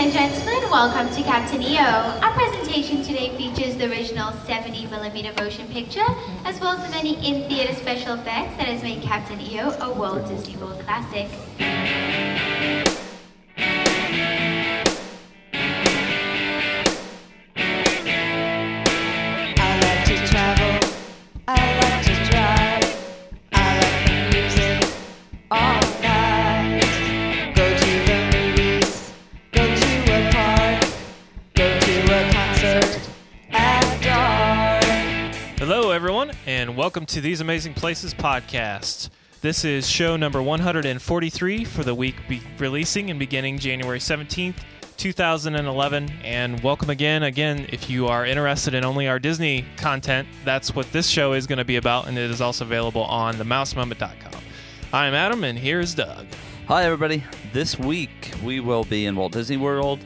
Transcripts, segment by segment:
and gentlemen, welcome to Captain EO. Our presentation today features the original 70mm motion picture, as well as the many in-theater special effects that has made Captain EO a Walt Disney World classic. Welcome to These Amazing Places podcast. This is show number 143 for the week be- releasing and beginning January 17th, 2011. And welcome again. Again, if you are interested in only our Disney content, that's what this show is going to be about, and it is also available on themousemoment.com. I'm Adam, and here's Doug. Hi, everybody. This week we will be in Walt Disney World,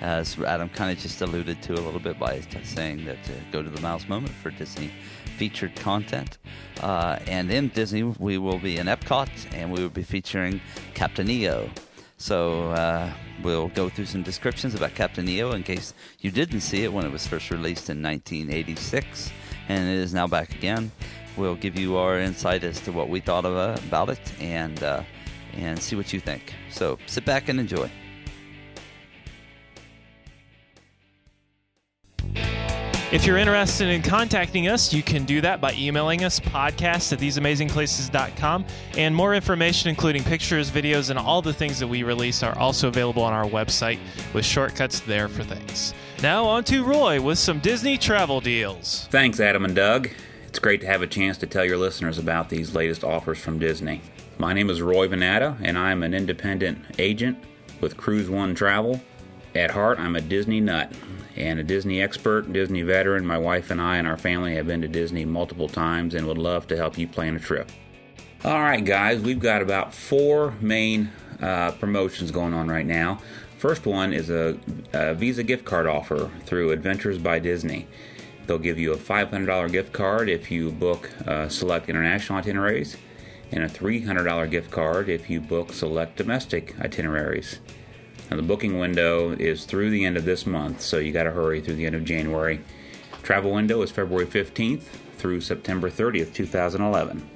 as Adam kind of just alluded to a little bit by saying that uh, go to the Mouse Moment for Disney featured content. Uh, and in Disney, we will be in Epcot, and we will be featuring Captain EO. So uh, we'll go through some descriptions about Captain EO in case you didn't see it when it was first released in 1986, and it is now back again. We'll give you our insight as to what we thought of, uh, about it, and uh, and see what you think. So sit back and enjoy. If you're interested in contacting us, you can do that by emailing us podcast at theseamazingplaces.com. And more information, including pictures, videos, and all the things that we release, are also available on our website with shortcuts there for things. Now, on to Roy with some Disney travel deals. Thanks, Adam and Doug. It's great to have a chance to tell your listeners about these latest offers from Disney. My name is Roy Vanatta, and I'm an independent agent with Cruise One Travel. At heart, I'm a Disney nut and a Disney expert, Disney veteran. My wife and I and our family have been to Disney multiple times and would love to help you plan a trip. All right, guys, we've got about four main uh, promotions going on right now. First one is a, a Visa gift card offer through Adventures by Disney. They'll give you a $500 gift card if you book uh, select international itineraries, and a $300 gift card if you book select domestic itineraries. Now, the booking window is through the end of this month, so you got to hurry through the end of January. Travel window is February 15th through September 30th, 2011.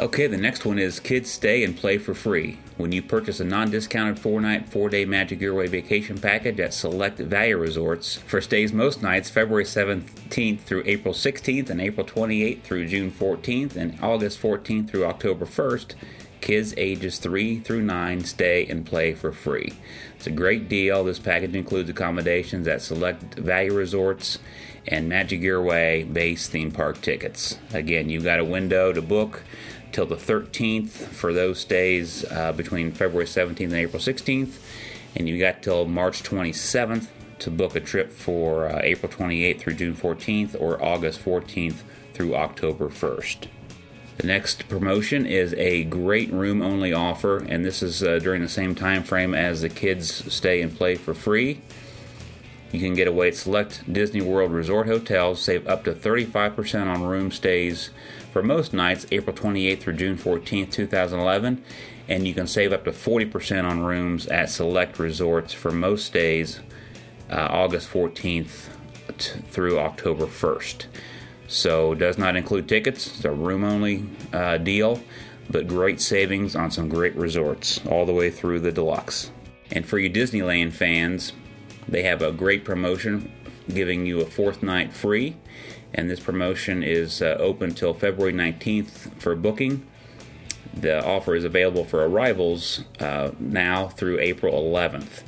Okay, the next one is Kids Stay and Play for Free. When you purchase a non discounted four night, four day Magic Your vacation package at select value resorts for stays most nights February 17th through April 16th and April 28th through June 14th and August 14th through October 1st, kids ages 3 through 9 stay and play for free. It's a great deal. This package includes accommodations at select value resorts and Magic Your Way base theme park tickets. Again, you've got a window to book till the 13th for those stays uh, between February 17th and April 16th, and you got till March 27th to book a trip for uh, April 28th through June 14th or August 14th through October 1st. The next promotion is a great room only offer, and this is uh, during the same time frame as the kids stay and play for free. You can get away at select Disney World resort hotels, save up to 35% on room stays for most nights, April 28th through June 14th, 2011, and you can save up to 40% on rooms at select resorts for most stays, uh, August 14th t- through October 1st. So, does not include tickets. It's a room only uh, deal, but great savings on some great resorts all the way through the deluxe. And for you Disneyland fans, they have a great promotion giving you a fourth night free. And this promotion is uh, open till February 19th for booking. The offer is available for arrivals uh, now through April 11th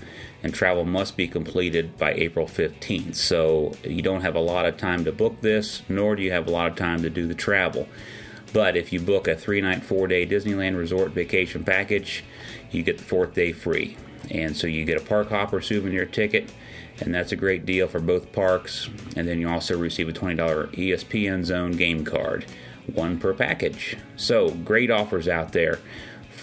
and travel must be completed by April 15th. So you don't have a lot of time to book this, nor do you have a lot of time to do the travel. But if you book a three night, four day Disneyland resort vacation package, you get the fourth day free. And so you get a park hopper souvenir ticket, and that's a great deal for both parks. And then you also receive a $20 ESPN Zone game card, one per package. So great offers out there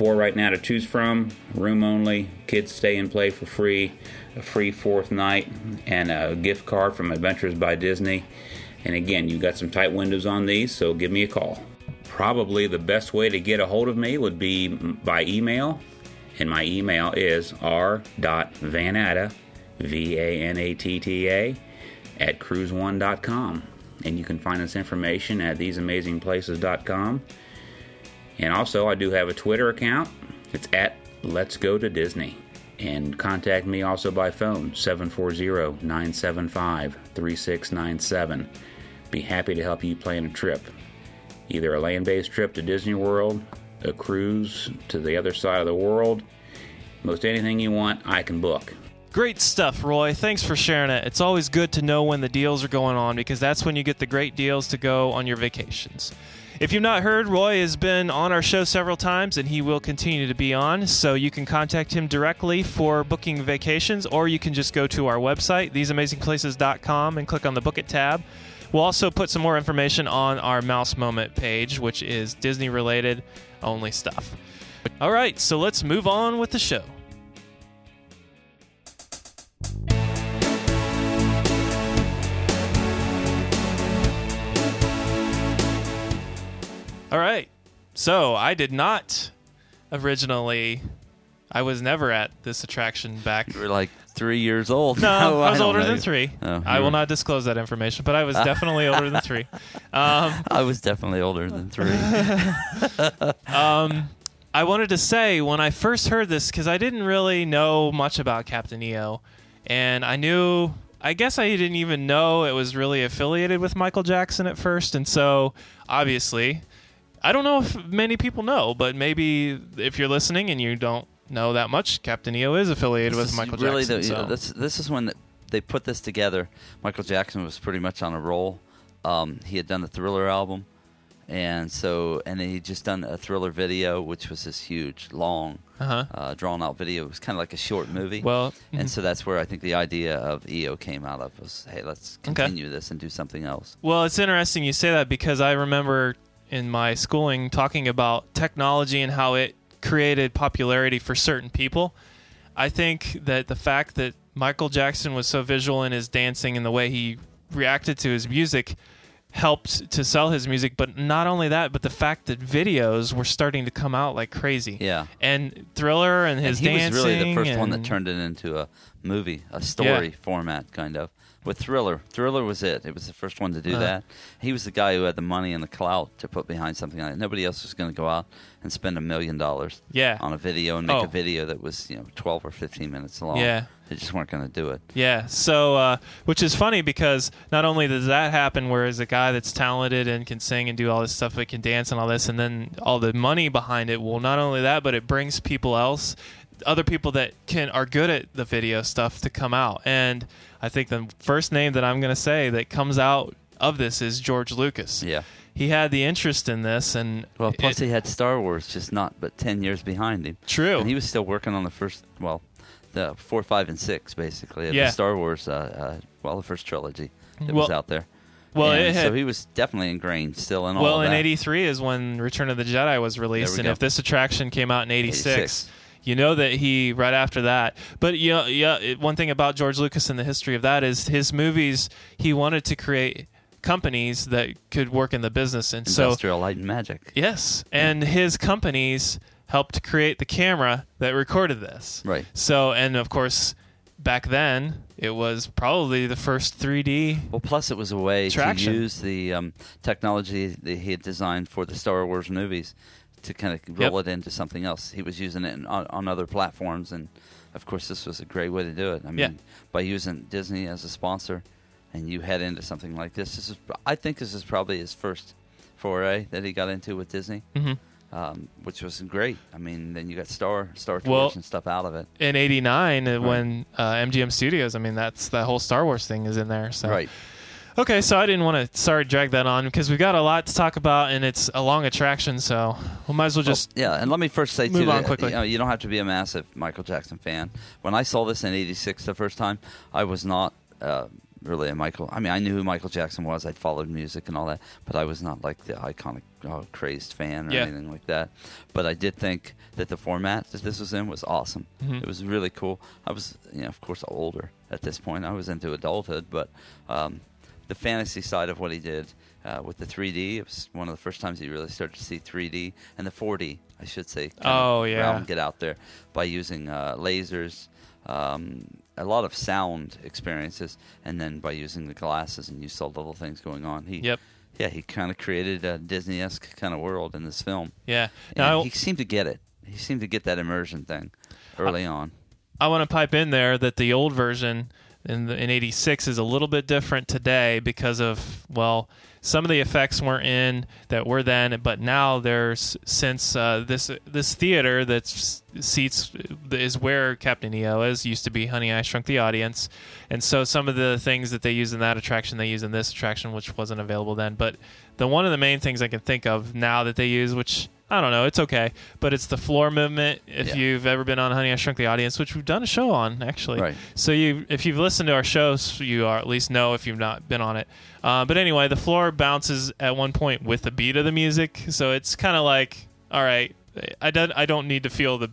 four right now to choose from. Room only. Kids stay and play for free. A free fourth night and a gift card from adventures by disney. And again you've got some tight windows on these so give me a call. Probably the best way to get a hold of me would be by email. And my email is r.vanatta V A N A T T A, at cruise1.com. And you can find this information at theseamazingplaces.com. And also, I do have a Twitter account. It's at Let's Go to Disney. And contact me also by phone, 740 975 3697. Be happy to help you plan a trip. Either a land based trip to Disney World, a cruise to the other side of the world, most anything you want, I can book. Great stuff, Roy. Thanks for sharing it. It's always good to know when the deals are going on because that's when you get the great deals to go on your vacations. If you've not heard, Roy has been on our show several times and he will continue to be on. So you can contact him directly for booking vacations or you can just go to our website, theseamazingplaces.com, and click on the Book It tab. We'll also put some more information on our Mouse Moment page, which is Disney related only stuff. All right, so let's move on with the show. All right. So I did not originally. I was never at this attraction back. You were like three years old. No, I was don't older know. than three. Oh, I will not disclose that information, but I was definitely older than three. Um, I was definitely older than three. um, I wanted to say when I first heard this because I didn't really know much about Captain EO, and I knew. I guess I didn't even know it was really affiliated with Michael Jackson at first, and so obviously, I don't know if many people know, but maybe if you're listening and you don't know that much, Captain EO is affiliated This with is Michael really Jackson. The, you know, so- this this is when they put this together. Michael Jackson was pretty much on a roll. Um, he had done the Thriller album, and so and he just done a Thriller video, which was this huge, long, uh-huh. uh, drawn out video. It was kind of like a short movie. Well, mhm. and so that's where I think the idea of EO came out of was, hey, let's Okay. continue this and do something else. Well, it's interesting you say that because I remember in my schooling talking about technology and how it created popularity for certain people. I think that the fact that Michael Jackson was so visual in his dancing and the way he reacted to his music helped to sell his music, but not only that, but the fact that videos were starting to come out like crazy. Yeah. And Thriller and his and he dancing was really the first one that turned it into a movie, a story format, kind of. With Thriller, Thriller was it. It was the first one to do Uh-huh. that. He was the guy who had the money and the clout to put behind something like that. Nobody else was going to go out and spend a million dollars Yeah. on a video and make Oh. a video that was you know twelve or fifteen minutes long. Yeah. they just weren't going to do it. Yeah. So, uh, which is funny because not only does that happen, whereas a guy that's talented and can sing and do all this stuff, but can dance and all this, and then all the money behind it. Well, not only that, but it brings people else, other people that can are good at the video stuff to come out. And I think the first name that I'm going to say that comes out of this is George Lucas. Yeah. He had the interest in this, and Well, plus it- he had Star Wars, just not but ten years behind him. true. And he was still working on the first, well, the four, five, and six, basically, of Yeah. the Star Wars. Uh, uh, well, the first trilogy that Well- was out there. well, had, so he was definitely ingrained still in all well, of in '83 is when Return of the Jedi was released, and go. if this attraction came out in '86, 86. You know that he right after that. But you know, yeah, it, one thing about George Lucas and the history of that is his movies. He wanted to create companies that could work in the business, and so Industrial Light and Magic. yes, and his companies helped create the camera that recorded this. Right. So, and of course, back then it was probably the first 3D. Well, plus it was a way Traction. to use the um, technology that he had designed for the Star Wars movies to kind of roll Yep. it into something else. He was using it in, on, on other platforms, and of course, this was a great way to do it. I mean, Yeah. by using Disney as a sponsor, and you head into something like this. This is, I think, this is probably his first foray that he got into with Disney. hmm um, which was great. I mean, then you got Star Star Tours Well- and stuff out of it. In '89, uh when uh, MGM Studios, I mean, that's that whole Star Wars thing is in there. So Right. Okay, so I didn't want to sorry drag that on because we've got a lot to talk about and it's a long attraction, so we might as well just yeah, and let me first say move too, on that, quickly. You, know, you don't have to be a massive Michael Jackson fan. When I saw this in '86 the first time, I was not uh, really a Michael. I mean, I knew who Michael Jackson was. I'd followed music and all that, but I was not like the iconic, uh, crazed fan or Yeah. anything like that. But I did think that the format that this was in was awesome. Mhm. It was really cool. I was, you know, of course, older at this point. I was into adulthood, but um, the fantasy side of what he did uh, with the 3D, it was one of the first times you really started to see 3D and the 4D, I should say. Oh yeah. realm get out there by using uh, lasers um, a lot of sound experiences, and then by using the glasses and you saw little things going on, he Yep. yeah he kind of created a Disney esque kind of world in this film. Yeah. And Now, he seemed to get it. He seemed to get that immersion thing early on. I want to pipe in there that the old version in the, in '86 is a little bit different today because of well, some of the effects weren't in that were then, but now there's since uh, this this theater that seats is where Captain EO is used to be Honey I Shrunk the Audience, and so some of the things that they use in that attraction they use in this attraction, which wasn't available then. But the one of the main things I can think of now that they use, which I don't know, it's okay, but it's the floor movement. If Yeah. you've ever been on Honey I Shrunk the Audience, which we've done a show on actually, Right. so you, if you've listened to our shows, you are at least know if you've not been on it. Uh, but anyway, the floor bounces at one point with the beat of the music, so it's kind of like, all right, I don't, I don't need to feel the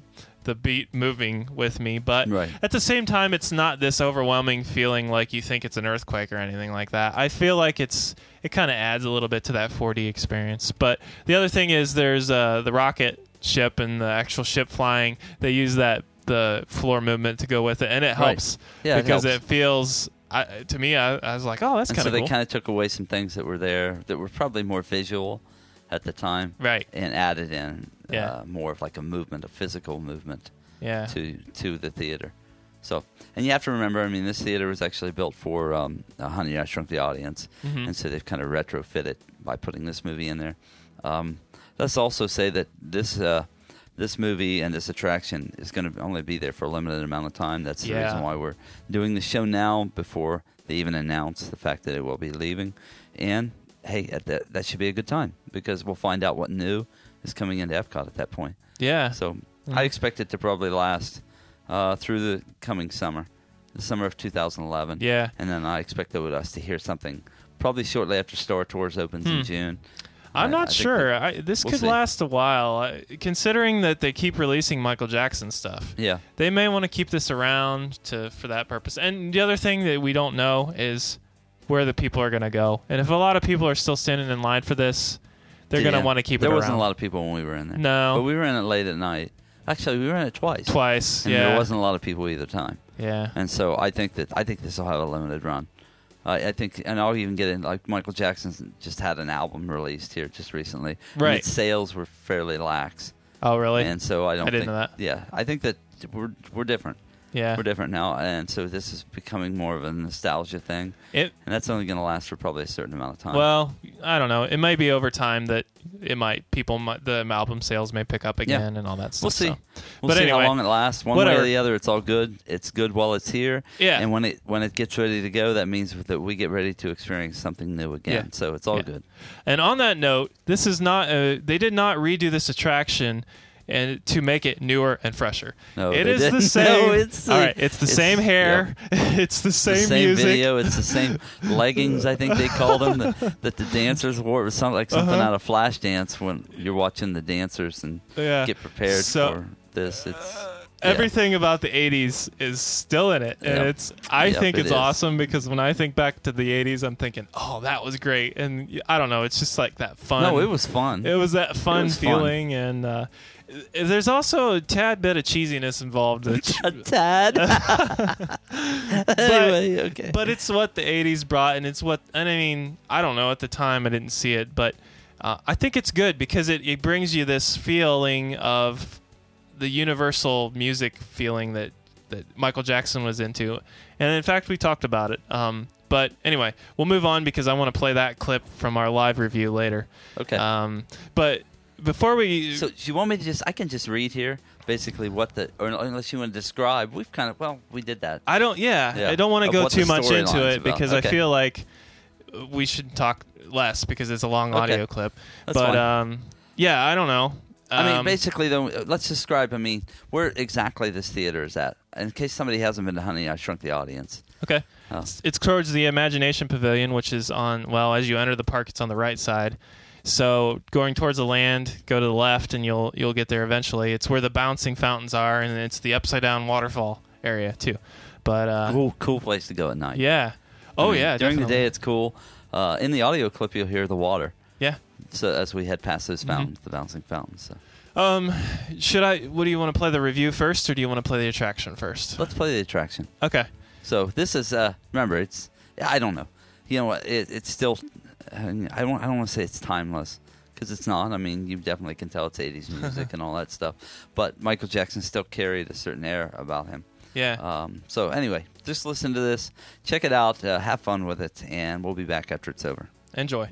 the beat moving with me, but Right. at the same time, it's not this overwhelming feeling like you think it's an earthquake or anything like that. I feel like it's it kind of adds a little bit to that 4D experience. But the other thing is there's uh, the rocket ship and the actual ship flying. They use that the floor movement to go with it, and it Right. helps Yeah, it because helps. it feels. I, to me, I, I was like, oh, that's kind so of they cool. kind of took away some things that were there that were probably more visual at the time, right? and added in Yeah. uh, more of like a movement, a physical movement Yeah. to to the theater. So, and you have to remember, I mean, this theater was actually built for um, uh, Honey I Shrunk the Audience, Mhm. and so they've kind of retrofitted by putting this movie in there. Um, let's also say that this uh, this movie and this attraction is going to only be there for a limited amount of time. That's the Yeah. reason why we're doing the show now before they even announce the fact that it will be leaving. And hey, that that should be a good time because we'll find out what new is coming into Epcot at that point. Yeah. So Mhm. I expect it to probably last uh, through the coming summer, the summer of 2011. Yeah. And then I expect us to hear something probably shortly after Star Tours opens Hmm. in June. I'm I- not think sure. that- I, this we'll could see. last a while, I, considering that they keep releasing Michael Jackson stuff. yeah. They may want to keep this around to for that purpose. And the other thing that we don't know is where the people are going to go. And if a lot of people are still standing in line for this, they're going to want to keep There it There wasn't around. a lot of people when we were in there. No. But we were in it late at night. Actually, we were in it twice. Twice, And yeah. there wasn't a lot of people either time. Yeah. And so I think that I think this will have a limited run. I I think, and I'll even get in. Like Michael Jackson just had an album released here just recently. and Right. its sales were fairly lax, Oh, really? and so I don't. I didn't think, know that. Yeah, I think that we're we're different. Yeah. We're different now, and so this is becoming more of a nostalgia thing, It and that's only going to last for probably a certain amount of time. well, I don't know. It might be over time that it might people might, the album sales may pick up again and all that stuff. We'll see. so. We'll But see anyway, how long it lasts. One way or the other, it's all good. It's good while it's here. Yeah. And when it when it gets ready to go, that means that we get ready to experience something new again. Yeah. So it's all Yeah. good. And on that note, this is not a, they did not redo this attraction and to make it newer and fresher. No, it is the same. No, it's the- right. It's the it's- same hair. it's the same, the same music. video. It's the same leggings. I think they called them that, that the dancers wore. It was something like something Uh-huh. out of Flashdance when you're watching the dancers and Yeah. get prepared So- for this. It's yeah. Everything about the '80s is still in it, and Yep. it's. I Yep, think it's is. awesome because when I think back to the '80s, I'm thinking, "Oh, that was great," and I don't know. It's just like that fun. No, it was fun. It was that fun was fun. feeling, and uh, there's also a tad bit of cheesiness involved. A tad. anyway, okay. but it's what the 80s brought and it's what and i mean i don't know at the time i didn't see it but uh, i think it's good because it, it brings you this feeling of the universal music feeling that, that michael jackson was into and in fact we talked about it um, but anyway we'll move on because i want to play that clip from our live review later okay. um, but before we So, do you want me to just? I can just read here, basically what the, or unless you want to describe. We've kind of, well, we did that. I don't. Yeah, Yeah, I don't want to go too much into it about. because Okay. I feel like we should talk less because it's a long Okay. audio clip. That's but fine. um, yeah, I don't know. I mean, Um, basically, though, let's describe. I mean, where exactly this theater is at, in case somebody hasn't been to Honey, I Shrunk the Audience. okay. Oh. It's, it's towards the Imagination Pavilion, which is on. Well, as you enter the park, it's on the right side. So going towards the land, go to the left, and you'll you'll get there eventually. It's where the bouncing fountains are, and it's the upside down waterfall area too. But uh, Cool, cool place to go at night. yeah. I Oh mean, yeah. During the day, it's cool. Uh, in the audio clip, you'll hear the water. Yeah. So as we head past those Mm-hmm. fountains, the bouncing fountains. So. Um, should I? What do you want to play the review first, or do you want to play the attraction first? Let's play the attraction. Okay. So this is uh remember it's I don't know. You know what? It, it's still I don't I don't want to say it's timeless because it's not. I mean, you definitely can tell it's 80s music and all that stuff. But Michael Jackson still carried a certain air about him. Yeah. Um, so anyway, just listen to this, check it out, uh, have fun with it, and we'll be back after it's over. Enjoy.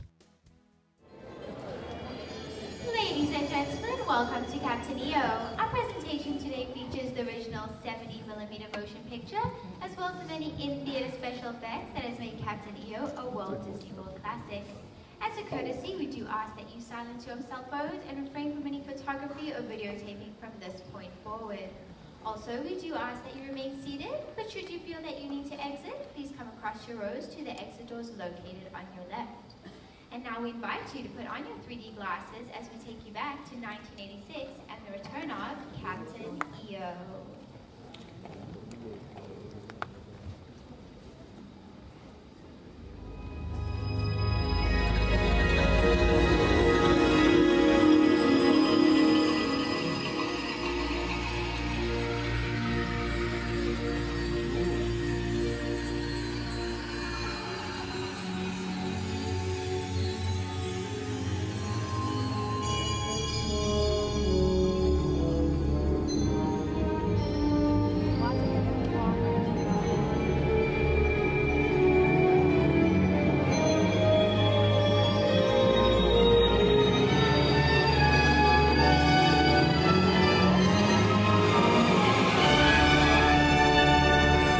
Welcome to Captain EO. Our presentation today features the original 70mm motion picture, as well as the many in-theater special effects that has made Captain EO a Walt Disney World classic. As a courtesy, we do ask that you silence your cell phones and refrain from any photography or videotaping from this point forward. Also, we do ask that you remain seated, but should you feel that you need to exit, please come across your rows to the exit doors located on your left. And now we invite you to put on your 3D glasses as we take you back to 1986 and the return of Captain EO.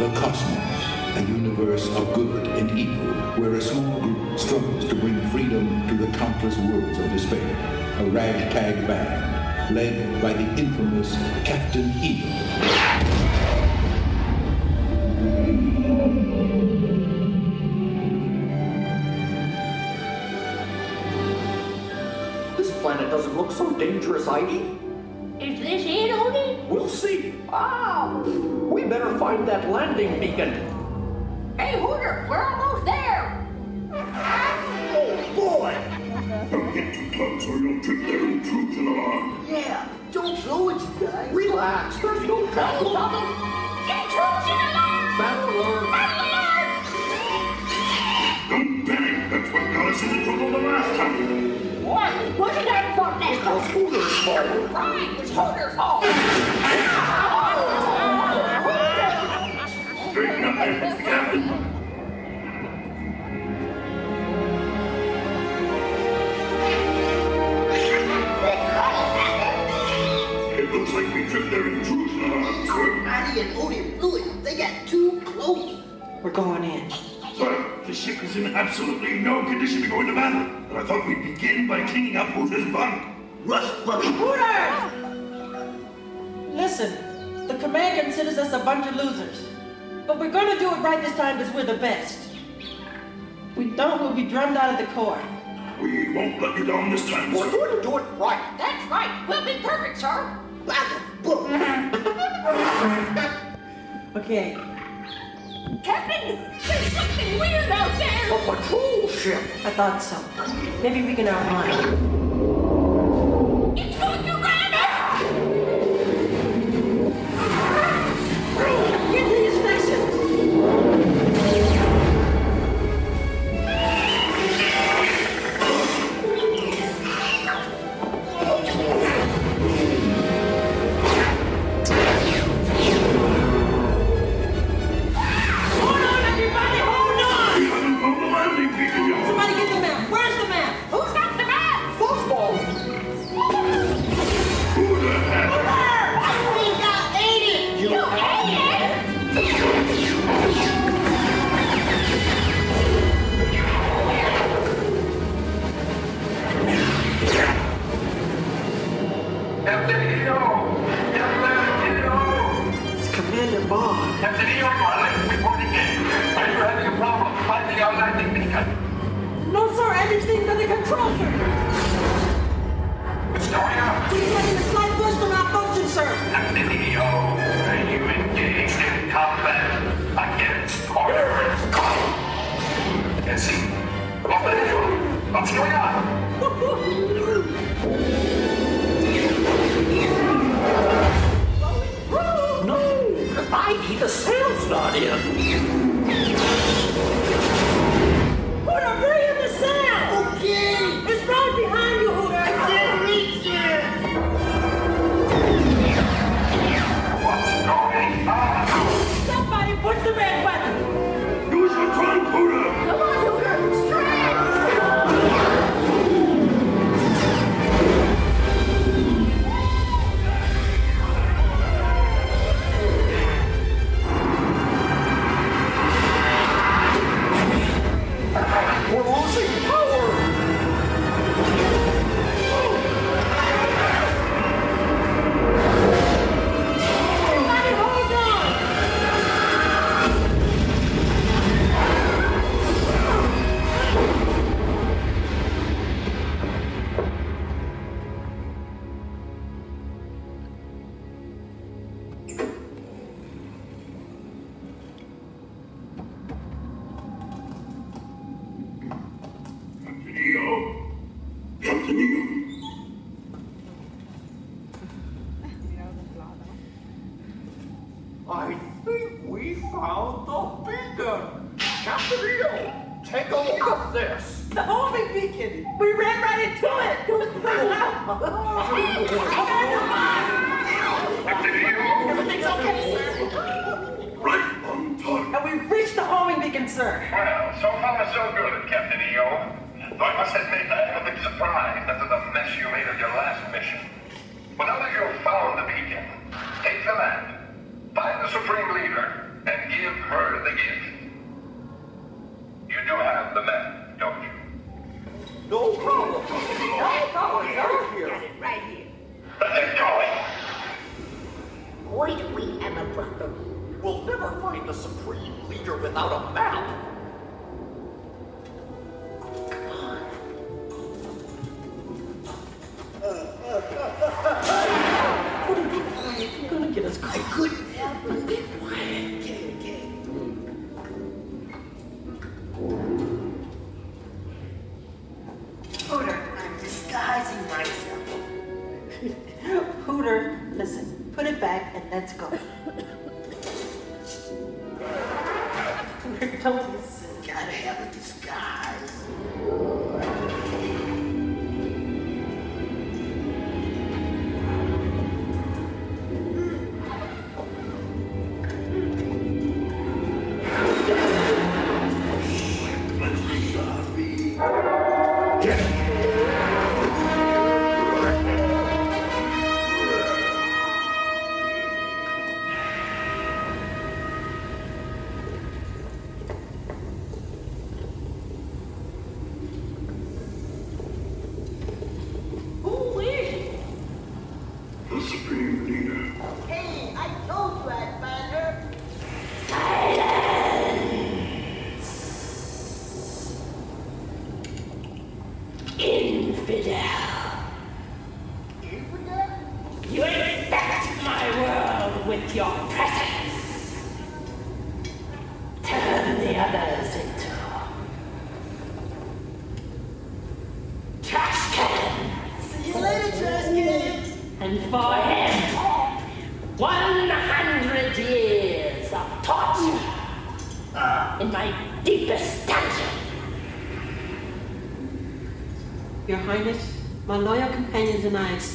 The cosmos, a universe of good and evil, where a small group struggles to bring freedom to the countless worlds of despair. A ragtag band, led by the infamous Captain EO. This planet doesn't look so dangerous, Heidi. We'll see. Oh! We better find that landing beacon. Hey, Hooter, we're almost there! Oh, boy! Don't get too close or you'll trip their intrusion alarm. Yeah, don't slow it, you guys. Relax, there's no trouble. Hooter's fault. Right, it's Hooter's fault! Straighten up there, Mr. Captain. It looks like we tripped their intrusion alarm, sir. Maddie and Odie blew it. They got too close. We're going in. Sir, the ship is in absolutely no condition to go into battle. But I thought we'd begin by cleaning up Hooter's bunk. Russ, buddy. Listen, the command considers us a bunch of losers. But we're gonna do it right this time because we're the best. We don't, we'll be drummed out of the court. We won't let you down this time, We're sir. going to do it right. That's right. We'll be perfect, sir. Okay, Captain, there's something weird out there. A patrol ship. I thought so. Maybe we can outrun it.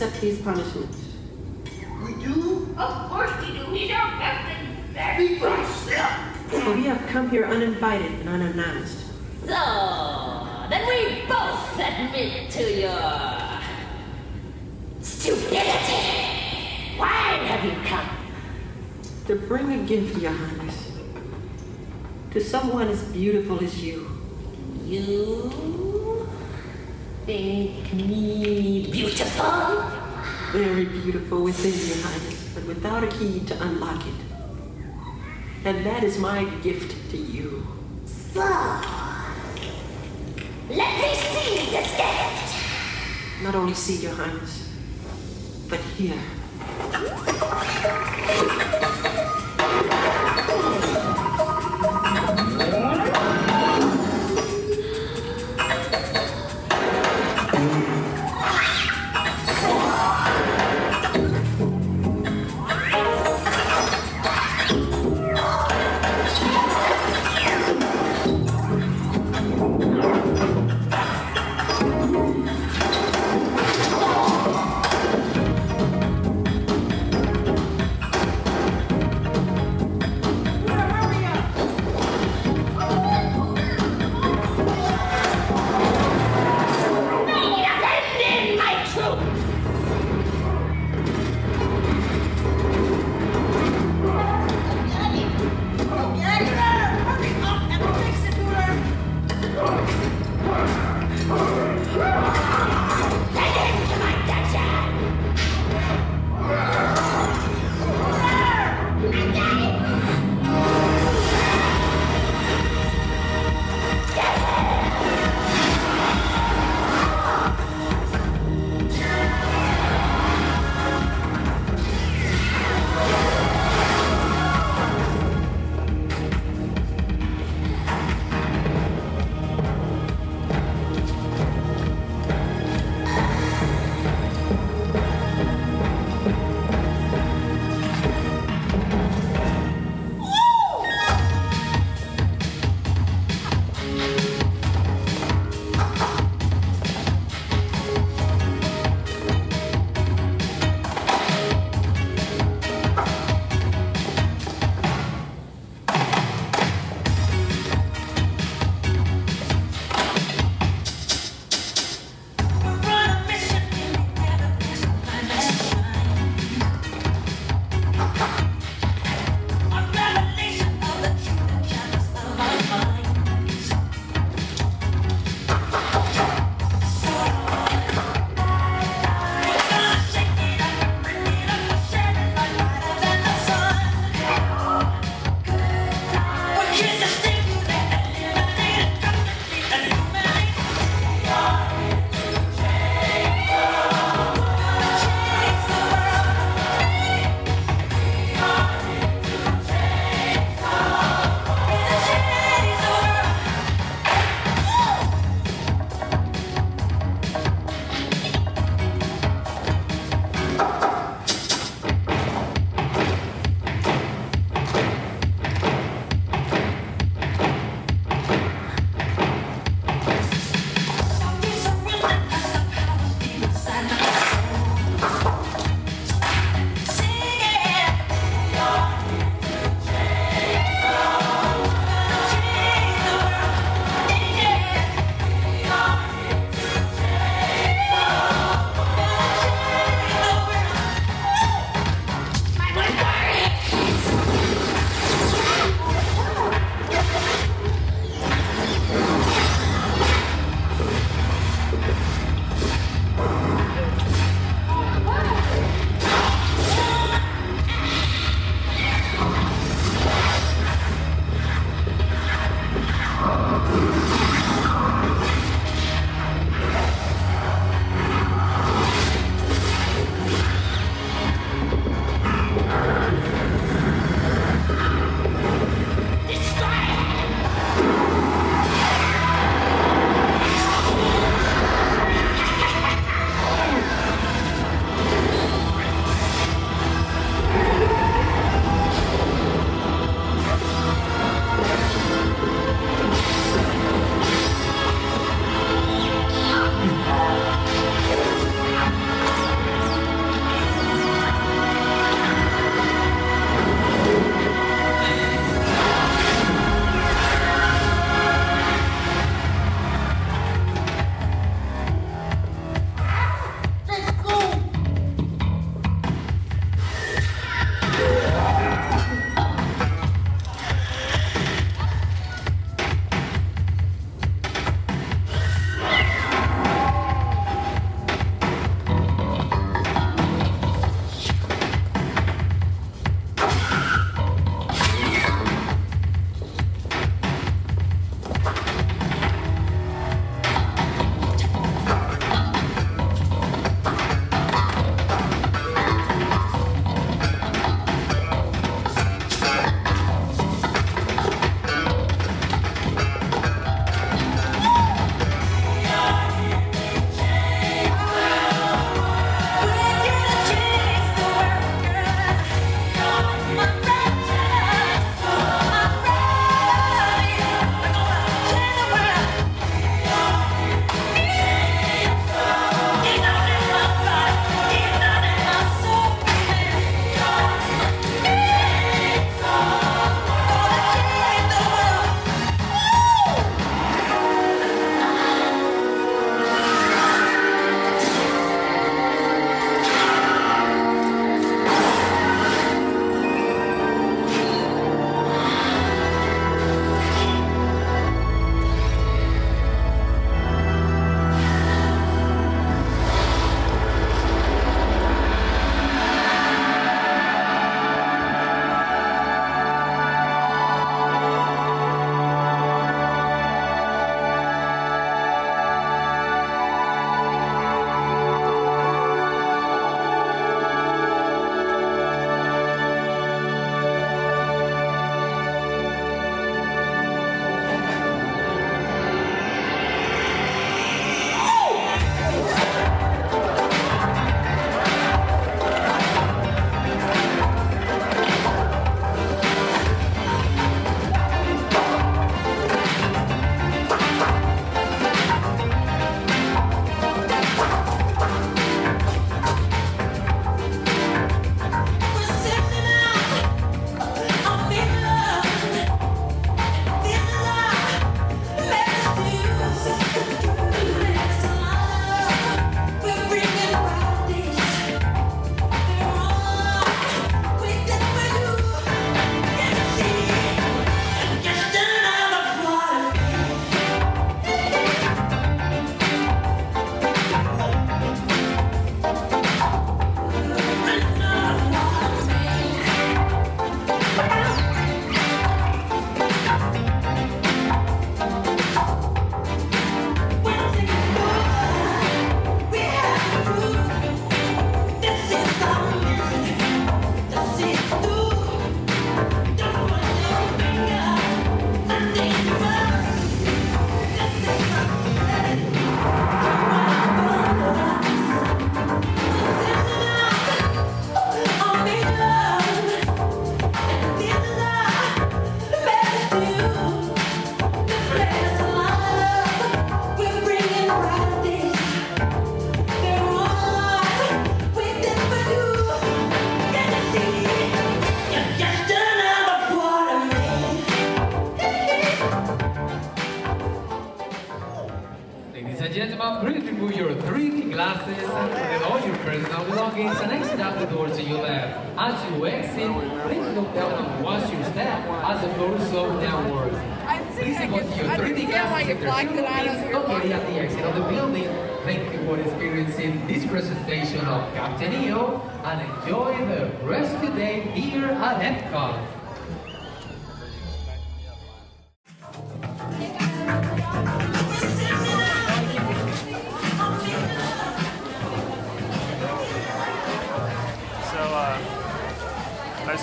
accept his punishment. We do? Of course we do. He's our captain. Speak for we have come here uninvited and unannounced. So, then we both admit to your stupidity. Why have you come? To bring a gift, Your Highness. To someone as beautiful as you. Make me beautiful. Very beautiful within, Your Highness, but without a key to unlock it. And that is my gift to you. So, let me see this gift. Not only see, Your Highness, but hear.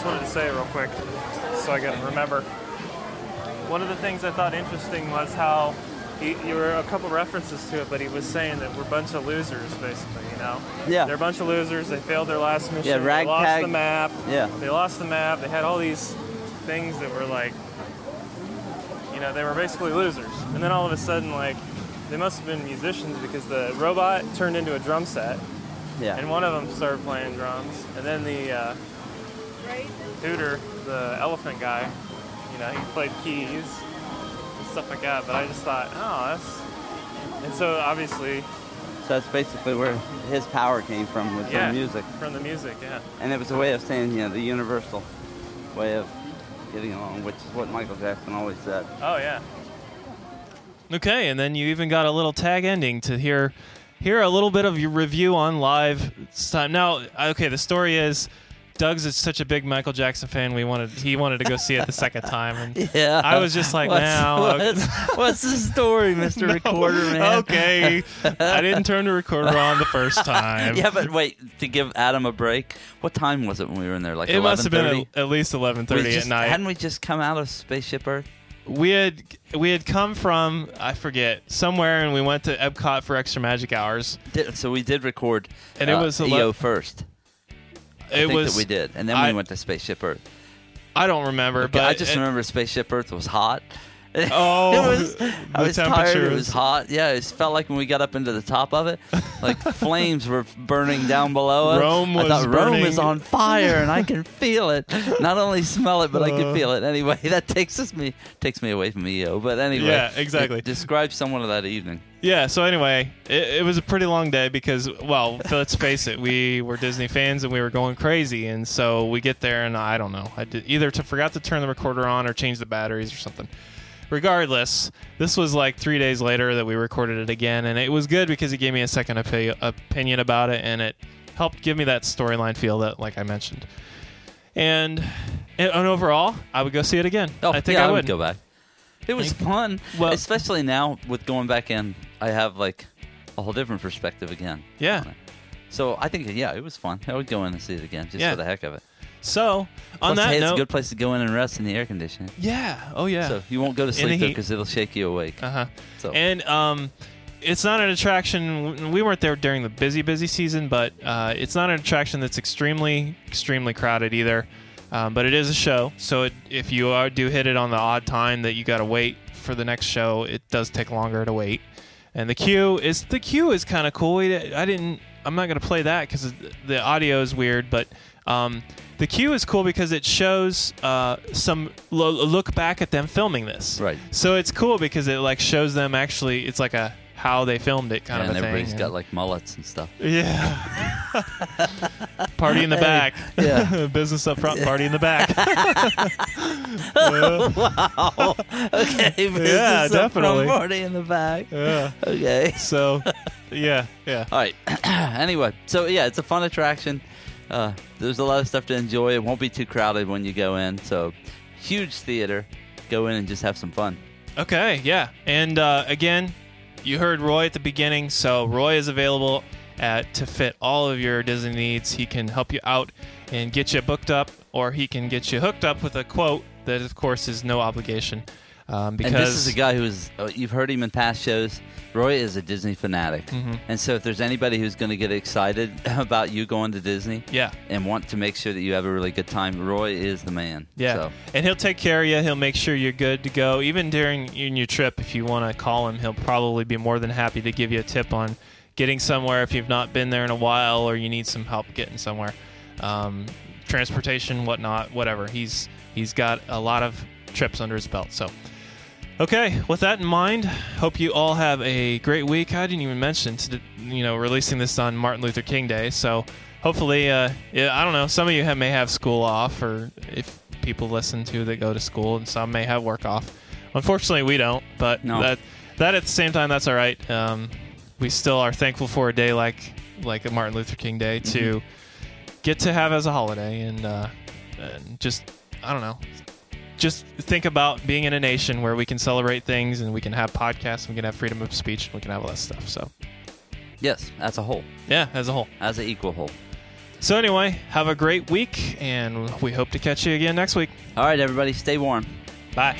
Wanted to say it real quick so I can remember. One of the things I thought interesting was how he, you were a couple references to it, but he was saying that we're a bunch of losers, basically, you know? Yeah. They're a bunch of losers. They failed their last mission. Yeah, They lost the map. Yeah. They lost the map. They had all these things that were like, you know, they were basically losers. And then all of a sudden, like, they must have been musicians because the robot turned into a drum set. Yeah. And one of them started playing drums. And then the uh, Hooter, the elephant guy, you know, he played keys and stuff like that. But I just thought, oh, that's. And so obviously, So that's basically where his power came from with yeah, the music. From the music, yeah. And it was a way of saying, you know, the universal way of getting along, which is what Michael Jackson always said. Oh yeah. Okay, and then you even got a little tag ending to hear hear a little bit of your review on live time. Now, okay, the story is Doug's is such a big Michael Jackson fan. We wanted he wanted to go see it the second time, and Yeah. I was just like, What's- now, what's- what's the story, Mr. Recorder Man? Okay, I didn't turn the recorder on the first time. yeah, but wait, to give Adam a break, what time was it when we were in there? Like it must have been at, at least eleven thirty We at just- night. Hadn't we just come out of Spaceship Earth? we had we had come from I forget somewhere, and we went to Epcot for extra magic hours. Did, so we did record And it uh, was ele- EO first. I It think was that we did, and then I- we went to Spaceship Earth. I don't remember, Okay, but I just it- remember Spaceship Earth was hot. Oh, it was, I the was tired. It was hot. Yeah, it felt like when we got up into the top of it, like flames were burning down below us. Rome I was thought Rome is on fire, and I can feel it. Not only smell it, but I Uh. can feel it. Anyway, that takes us me takes me away from EO. But anyway, Yeah, exactly. Describe someone of that evening. Yeah. So anyway, it, it was a pretty long day because, well, let's face it, we were Disney fans and we were going crazy, and so we get there and I don't know, I did, either to forgot to turn the recorder on or change the batteries or something. Regardless, this was like three days later that we recorded it again, and it was good because it gave me a second opi- opinion about it, and it helped give me that storyline feel that, like I mentioned. And, and overall, I would go see it again. Oh, I think yeah, I I would would go back. It was fun, Well- especially now with going back in. I have like a whole different perspective again. Yeah. on it. So I think yeah, it was fun. I would go in and see it again just Yeah. for the heck of it. So, on Plus, that hey, it's note, a good place to go in and rest in the air conditioning. Yeah. Oh yeah. So you won't go to sleep heat. because it'll shake you awake. Uh huh. So And um, it's not an attraction. We weren't there during the busy, busy season, but uh, it's not an attraction that's extremely, extremely crowded either. Um, but it is a show, so it, if you are, do hit it on the odd time that you got to wait for the next show, it does take longer to wait. And the queue is the queue is kind of cool. I didn't. I'm not gonna play that because the audio is weird, but. Um, the queue is cool because it shows uh, some lo- look back at them filming this. Right. So it's cool because it like shows them actually. It's like a how they filmed it kind yeah, of and thing. everybody's got like mullets and stuff. yeah. party in the back. yeah. Business up front, party in the back. wow. Okay. yeah, up front, definitely. Party in the back. Yeah. Okay. So, yeah, yeah. All right. anyway, so yeah, it's a fun attraction. Uh, there's a lot of stuff to enjoy. It won't be too crowded when you go in. So, huge theater. Go in and just have some fun. Okay, yeah. And uh, again, you heard Roy at the beginning, so Roy is available at, to fit all of your Disney needs. He can help you out and get you booked up, or he can get you hooked up with a quote that, of course, is no obligation. Um, because and this is a guy who's uh, you've heard him in past shows. Roy is a Disney fanatic, Mhm. and so if there's anybody who's going to get excited about you going to Disney, Yeah. and want to make sure that you have a really good time, Roy is the man. Yeah, So, and he'll take care of you. He'll make sure you're good to go. Even during in your trip, if you want to call him, he'll probably be more than happy to give you a tip on getting somewhere if you've not been there in a while or you need some help getting somewhere. Um, transportation, whatnot, whatever. He's he's got a lot of trips under his belt. So Okay, with that in mind, hope you all have a great week. I didn't even mention, to, you know, releasing this on Martin Luther King Day, so hopefully, uh, yeah, I don't know, some of you have, may have school off, or if people listen to that go to school, and some may have work off. Unfortunately, we don't, but No. that that at the same time, that's all right. Um, we still are thankful for a day like like a Martin Luther King Day to get to have as a holiday, and, uh, and just I don't know, just think about being in a nation where we can celebrate things and we can have podcasts, and we can have freedom of speech, and we can have all that stuff. So Yes, as a whole. yeah, as a whole. As an equal whole. So anyway, have a great week, and we hope to catch you again next week. All right, everybody, stay warm. Bye.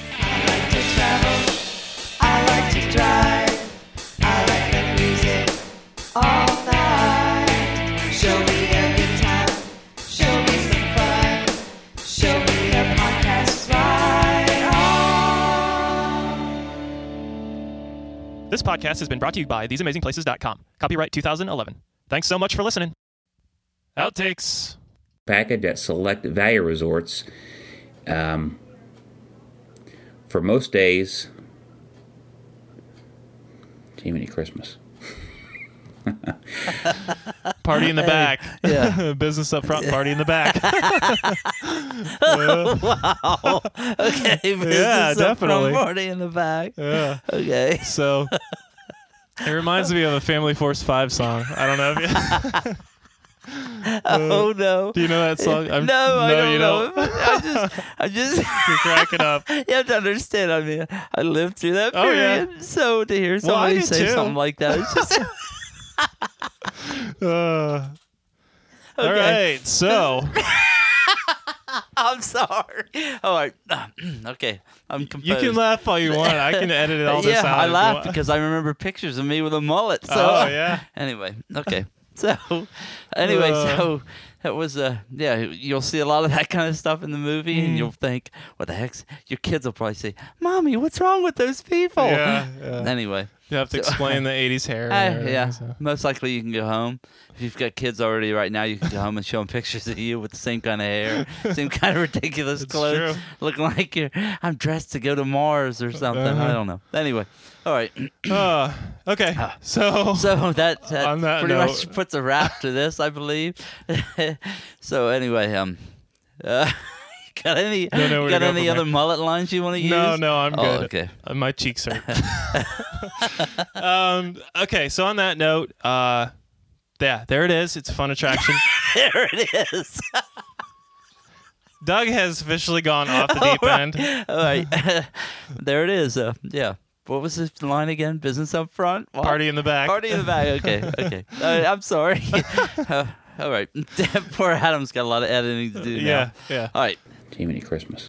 This podcast has been brought to you by TheseAmazingPlaces.com. Copyright 2011. Thanks so much for listening. Outtakes. package at select value resorts um, for most days. Jiminy Christmas. Party in the back. Yeah. Business up front, party in the back. wow. Okay. Yeah, business up front, definitely. Party in the back. Yeah. Okay. So it reminds me of a Family Force 5 song. I don't know if you. oh uh, no. Do you know that song? I'm- no, I no, don't you know. don't. I just, I just. You're cracking up. You have to understand. I mean, I lived through that Oh, yeah. period, so to hear I somebody did say too. something like that, it's just. Uh, Okay. right. So I'm sorry. All right. okay. I'm you can laugh all you want. I can edit it all this yeah, out. I laugh because I remember pictures of me with a mullet. So, Oh, yeah. Anyway, okay. So, anyway, Uh. so that was uh yeah. You'll see a lot of that kind of stuff in the movie, Hmm. and you'll think, "What the heck's?" Your kids will probably say, "Mommy, what's wrong with those people?" Yeah, yeah. Anyway, You have to So- explain the 80s hair. Uh, yeah, so. most likely you can go home. If you've got kids already right now, you can go home and show them pictures of you with the same kind of hair, same kind of ridiculous It's clothes, true. looking like you're I'm dressed to go to Mars or something. I Uh-huh. don't know. Anyway, all right. Uh, okay. So So that, that, that pretty note- much puts a wrap to this, I believe. so anyway, um, uh, got any Don't know where to got any other mullet lines you want to use? No, no, I'm Oh, good. okay. Uh, my cheeks hurt. um, okay, so on that note, uh, yeah, there it is. It's a fun attraction. there it is. Doug has officially gone off the deep end. All right, there it is. Uh, yeah. What was the line again? Business up front. What? Party in the back. Party in the back. Okay, okay. Uh, I'm sorry. Uh, all right. Poor Adam's got a lot of editing to do now. Yeah, yeah. All right. Jiminy Christmas.